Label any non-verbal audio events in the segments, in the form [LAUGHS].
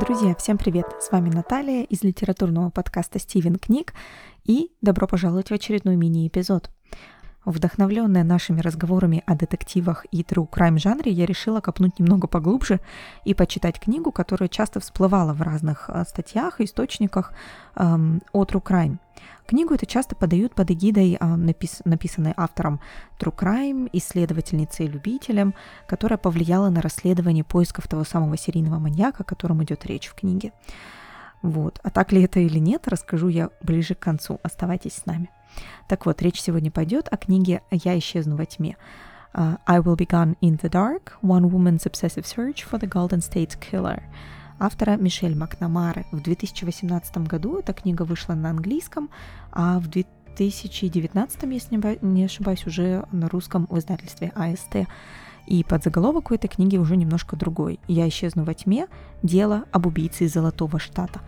Друзья, всем привет! С вами Наталья из литературного подкаста «Стивен книг» и добро пожаловать в очередной мини-эпизод. Вдохновленная нашими разговорами о детективах и true crime жанре, я решила копнуть немного поглубже и почитать книгу, которая часто всплывала в разных э, статьях и источниках эм, о true crime. Книгу это часто подают под эгидой, э, напис, написанной автором true crime, исследовательницей и любителем, которая повлияла на расследование поисков того самого серийного маньяка, о котором идет речь в книге. Вот. А так ли это или нет, расскажу я ближе к концу. Оставайтесь с нами. Так вот, речь сегодня пойдет о книге «Я исчезну во тьме». Uh, I Will Be Gone in the Dark – One Woman's Obsessive Search for the Golden State Killer автора Мишель Макнамары. В 2018 году эта книга вышла на английском, а в 2019, если не ошибаюсь, уже на русском в издательстве АСТ. И подзаголовок у этой книги уже немножко другой. «Я исчезну во тьме. Дело об убийце из Золотого Штата».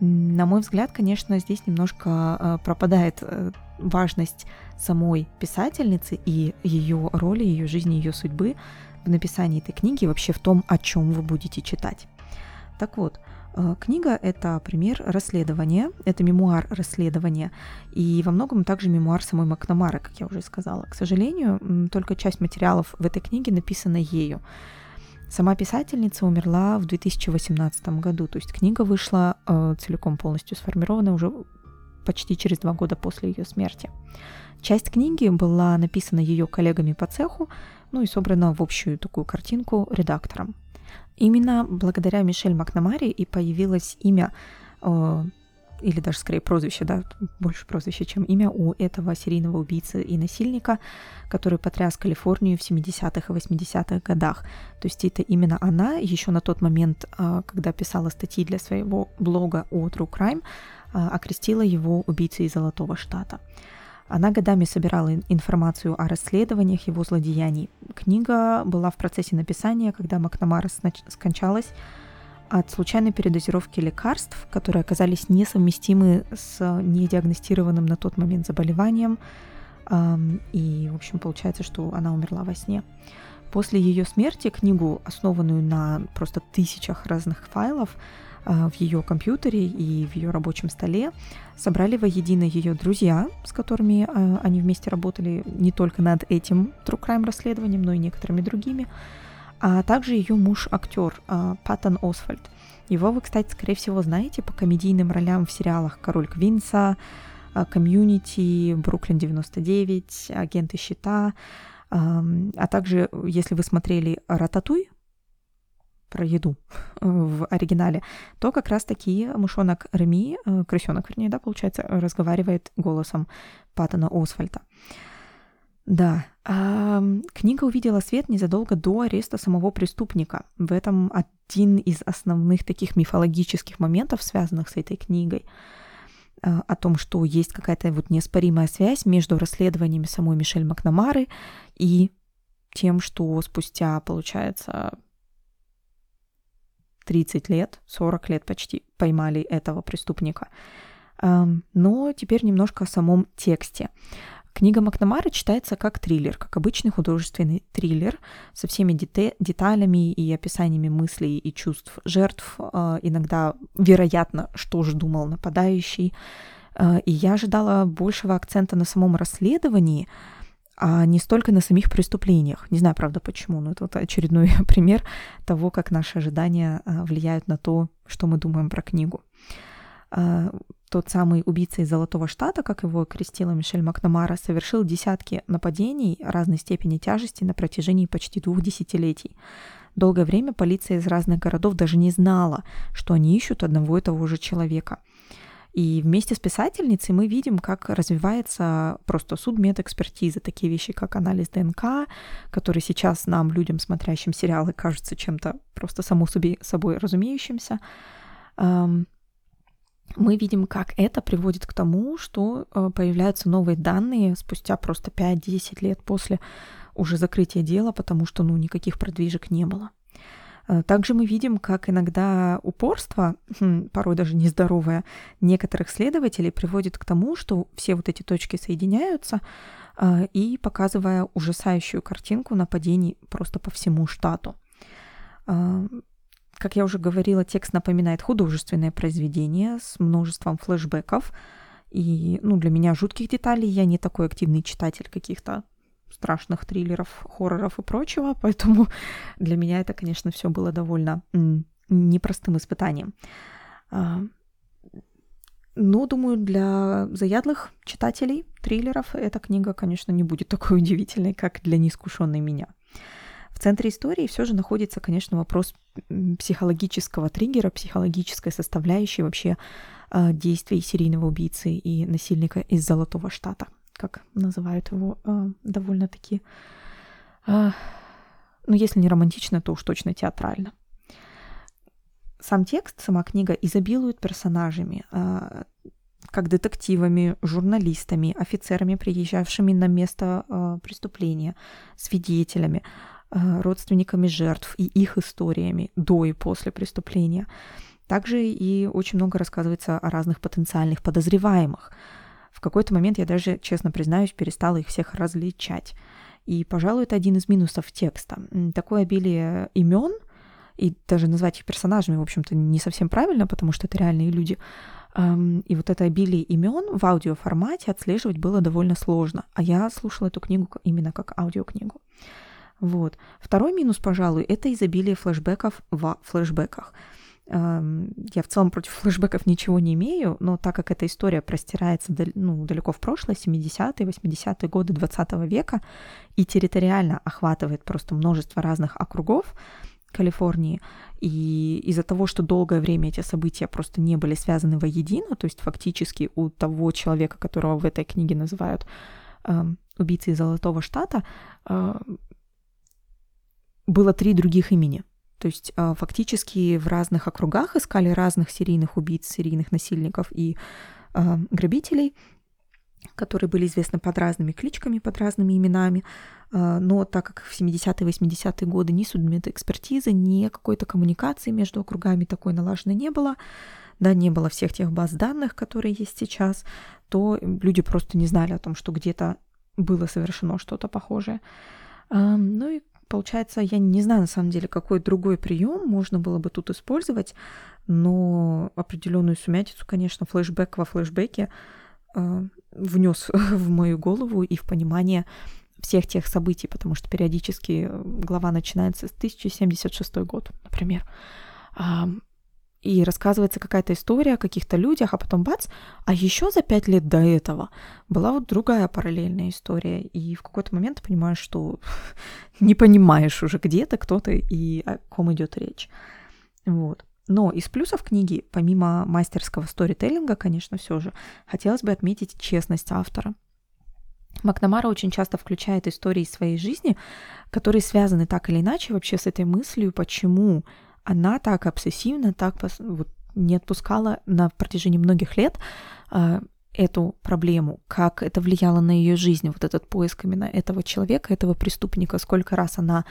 На мой взгляд, конечно, здесь немножко э, пропадает э, важность самой писательницы и ее роли, ее жизни, ее судьбы в написании этой книги, вообще в том, о чем вы будете читать. Так вот, э, книга — это пример расследования, это мемуар расследования, и во многом также мемуар самой Макнамары, как я уже сказала. К сожалению, только часть материалов в этой книге написана ею. Сама писательница умерла в 2018 году, то есть книга вышла э, целиком полностью сформирована уже почти через два года после ее смерти. Часть книги была написана ее коллегами по цеху, ну и собрана в общую такую картинку редактором. Именно благодаря Мишель Макнамаре и появилось имя э, или даже скорее прозвище, да, больше прозвище, чем имя у этого серийного убийцы и насильника, который потряс Калифорнию в 70-х и 80-х годах. То есть это именно она еще на тот момент, а, когда писала статьи для своего блога о True Crime, а, окрестила его убийцей Золотого Штата. Она годами собирала информацию о расследованиях его злодеяний. Книга была в процессе написания, когда Макнамара скончалась от случайной передозировки лекарств, которые оказались несовместимы с недиагностированным на тот момент заболеванием. И, в общем, получается, что она умерла во сне. После ее смерти книгу, основанную на просто тысячах разных файлов а, в ее компьютере и в ее рабочем столе, собрали воедино ее друзья, с которыми а, они вместе работали не только над этим true crime расследованием, но и некоторыми другими а также ее муж-актер а, Паттон Освальд. Его вы, кстати, скорее всего, знаете по комедийным ролям в сериалах «Король Квинса», а, «Комьюнити», «Бруклин 99», «Агенты щита», а также, если вы смотрели «Рататуй», про еду в оригинале, то как раз таки мышонок Реми, э, крысенок, вернее, да, получается, разговаривает голосом Паттона Освальда. Да, книга увидела свет незадолго до ареста самого преступника. В этом один из основных таких мифологических моментов, связанных с этой книгой, а, о том, что есть какая-то вот неоспоримая связь между расследованиями самой Мишель Макнамары и тем, что спустя, получается, 30 лет, 40 лет почти поймали этого преступника. Но теперь немножко о самом тексте. Книга Макнамары читается как триллер, как обычный художественный триллер со всеми дете- деталями и описаниями мыслей и чувств жертв, э, иногда вероятно, что же думал нападающий. Э, и я ожидала большего акцента на самом расследовании, а не столько на самих преступлениях. Не знаю, правда, почему, но это вот очередной [LAUGHS] пример того, как наши ожидания э, влияют на то, что мы думаем про книгу тот самый убийца из Золотого Штата, как его крестила Мишель Макнамара, совершил десятки нападений разной степени тяжести на протяжении почти двух десятилетий. Долгое время полиция из разных городов даже не знала, что они ищут одного и того же человека. И вместе с писательницей мы видим, как развивается просто судмедэкспертиза, такие вещи, как анализ ДНК, который сейчас нам, людям, смотрящим сериалы, кажется чем-то просто само собой разумеющимся мы видим, как это приводит к тому, что э, появляются новые данные спустя просто 5-10 лет после уже закрытия дела, потому что ну, никаких продвижек не было. Э, также мы видим, как иногда упорство, хм, порой даже нездоровое, некоторых следователей приводит к тому, что все вот эти точки соединяются э, и показывая ужасающую картинку нападений просто по всему штату. Как я уже говорила, текст напоминает художественное произведение с множеством флешбеков. И ну, для меня жутких деталей я не такой активный читатель каких-то страшных триллеров, хорроров и прочего, [LAUGHS] поэтому для меня это, конечно, все было довольно непростым испытанием. А, но, думаю, для заядлых читателей триллеров эта книга, конечно, не будет такой удивительной, как для неискушенной меня. В центре истории все же находится, конечно, вопрос психологического триггера, психологической составляющей вообще а, действий серийного убийцы и насильника из Золотого Штата, как называют его а, довольно-таки, ну, если не романтично, то уж точно театрально. Сам текст, сама книга изобилует персонажами, как детективами, журналистами, офицерами, приезжавшими на место преступления, свидетелями, родственниками жертв и их историями до и после преступления. Также и очень много рассказывается о разных потенциальных подозреваемых. В какой-то момент я даже, честно признаюсь, перестала их всех различать. И, пожалуй, это один из минусов текста. Такое обилие имен — и даже назвать их персонажами, в общем-то, не совсем правильно, потому что это реальные люди. И вот это обилие имен в аудиоформате отслеживать было довольно сложно. А я слушала эту книгу именно как аудиокнигу. Вот. Второй минус, пожалуй, это изобилие флешбеков в флешбеках. Я в целом против флешбеков ничего не имею, но так как эта история простирается ну, далеко в прошлое, 70-е, 80-е годы 20 века, и территориально охватывает просто множество разных округов, Калифорнии. И из-за того, что долгое время эти события просто не были связаны воедино, то есть фактически у того человека, которого в этой книге называют э, убийцей Золотого Штата, э, было три других имени. То есть э, фактически в разных округах искали разных серийных убийц, серийных насильников и э, грабителей, которые были известны под разными кличками, под разными именами. А, но так как в 70-е 80-е годы ни судмедэкспертизы, ни какой-то коммуникации между округами такой налаженной не было, да, не было всех тех баз данных, которые есть сейчас, то люди просто не знали о том, что где-то было совершено что-то похожее. А, ну и получается, я не знаю на самом деле, какой другой прием можно было бы тут использовать, но определенную сумятицу, конечно, флешбэк во флешбеке э, внес [LAUGHS] в мою голову и в понимание всех тех событий, потому что периодически э, глава начинается с 1076 год, например. И рассказывается какая-то история о каких-то людях, а потом бац, а еще за пять лет до этого была вот другая параллельная история. И в какой-то момент ты понимаешь, что [LAUGHS] не понимаешь уже где-то кто-то и о ком идет речь. Вот. Но из плюсов книги, помимо мастерского сторителлинга, конечно, все же, хотелось бы отметить честность автора. Макнамара очень часто включает истории из своей жизни, которые связаны так или иначе вообще с этой мыслью, почему она так обсессивно, так вот, не отпускала на протяжении многих лет э, эту проблему, как это влияло на ее жизнь, вот этот поиск именно этого человека, этого преступника, сколько раз она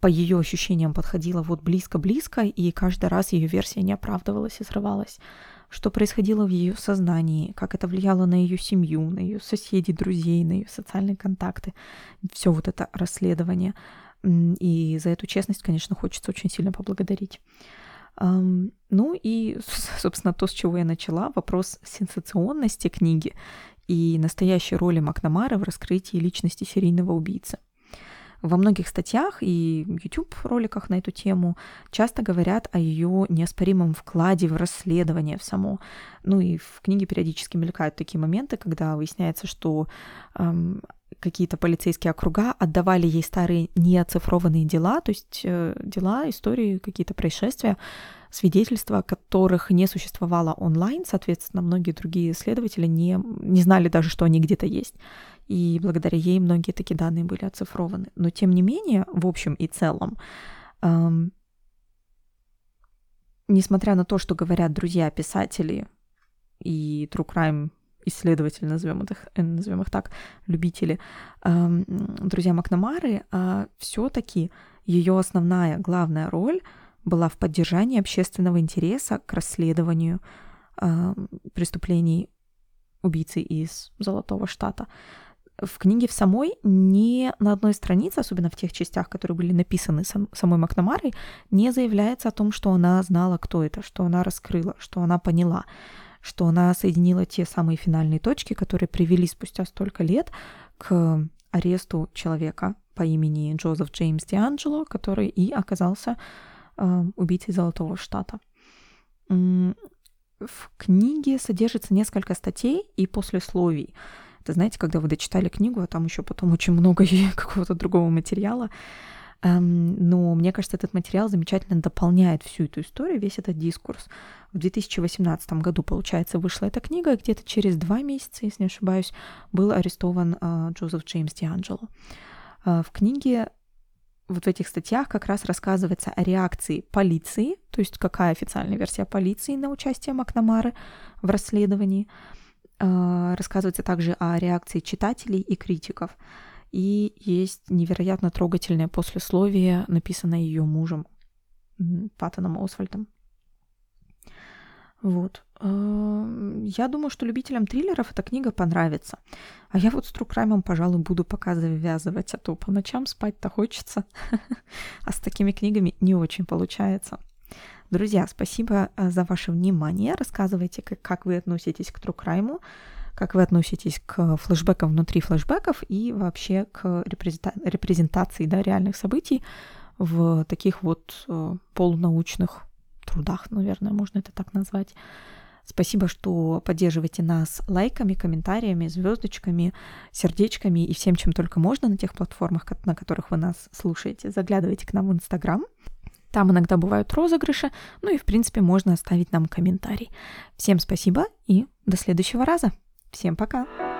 по ее ощущениям подходила вот близко-близко, и каждый раз ее версия не оправдывалась и срывалась что происходило в ее сознании, как это влияло на ее семью, на ее соседей, друзей, на ее социальные контакты. Все вот это расследование. И за эту честность, конечно, хочется очень сильно поблагодарить. Ну и, [LAUGHS] собственно, то, с чего я начала, вопрос сенсационности книги и настоящей роли Макнамары в раскрытии личности серийного убийцы. Во многих статьях и YouTube роликах на эту тему часто говорят о ее неоспоримом вкладе в расследование в само. Ну и в книге периодически мелькают такие моменты, когда выясняется, что эм, какие-то полицейские округа отдавали ей старые неоцифрованные дела, то есть э, дела, истории, какие-то происшествия, свидетельства, которых не существовало онлайн, соответственно, многие другие следователи не, не знали даже, что они где-то есть и благодаря ей многие такие данные были оцифрованы. Но тем не менее, в общем и целом, эм, несмотря на то, что говорят друзья писатели и true crime исследователи, назовем их, э, назовем их так, любители, эм, друзья Макнамары, э, все-таки ее основная, главная роль была в поддержании общественного интереса к расследованию э, преступлений убийцы из Золотого Штата. В книге в самой ни на одной странице, особенно в тех частях, которые были написаны сам, самой Макнамарой, не заявляется о том, что она знала, кто это, что она раскрыла, что она поняла, что она соединила те самые финальные точки, которые привели спустя столько лет к аресту человека по имени Джозеф Джеймс Дианджело, который и оказался э, убийцей Золотого Штата. В книге содержится несколько статей и послесловий. Это знаете, когда вы дочитали книгу, а там еще потом очень много [LAUGHS] какого-то другого материала. Эм, но мне кажется, этот материал замечательно дополняет всю эту историю, весь этот дискурс. В 2018 году, получается, вышла эта книга, где-то через два месяца, если не ошибаюсь, был арестован э, Джозеф Джеймс Дианджело. Э, в книге вот в этих статьях как раз рассказывается о реакции полиции, то есть какая официальная версия полиции на участие Макнамары в расследовании. А, рассказывается также о реакции читателей и критиков. И есть невероятно трогательное послесловие, написанное ее мужем Паттоном Освальдом. Вот. Я думаю, что любителям триллеров эта книга понравится. А я вот с Трукраймом, пожалуй, буду пока завязывать, а то по ночам спать-то хочется. [LAUGHS] А с такими книгами не очень получается. Друзья, спасибо э, за ваше внимание. Рассказывайте, как, как вы относитесь к Трукрайму, как вы относитесь к флешбекам внутри флешбеков и вообще к репрезентации да, реальных событий в таких вот э, полунаучных трудах, наверное, можно это так назвать. Спасибо, что поддерживаете нас лайками, комментариями, звездочками, сердечками и всем, чем только можно на тех платформах, на которых вы нас слушаете. Заглядывайте к нам в Инстаграм. Там иногда бывают розыгрыши, ну и, в принципе, можно оставить нам комментарий. Всем спасибо и до следующего раза. Всем пока!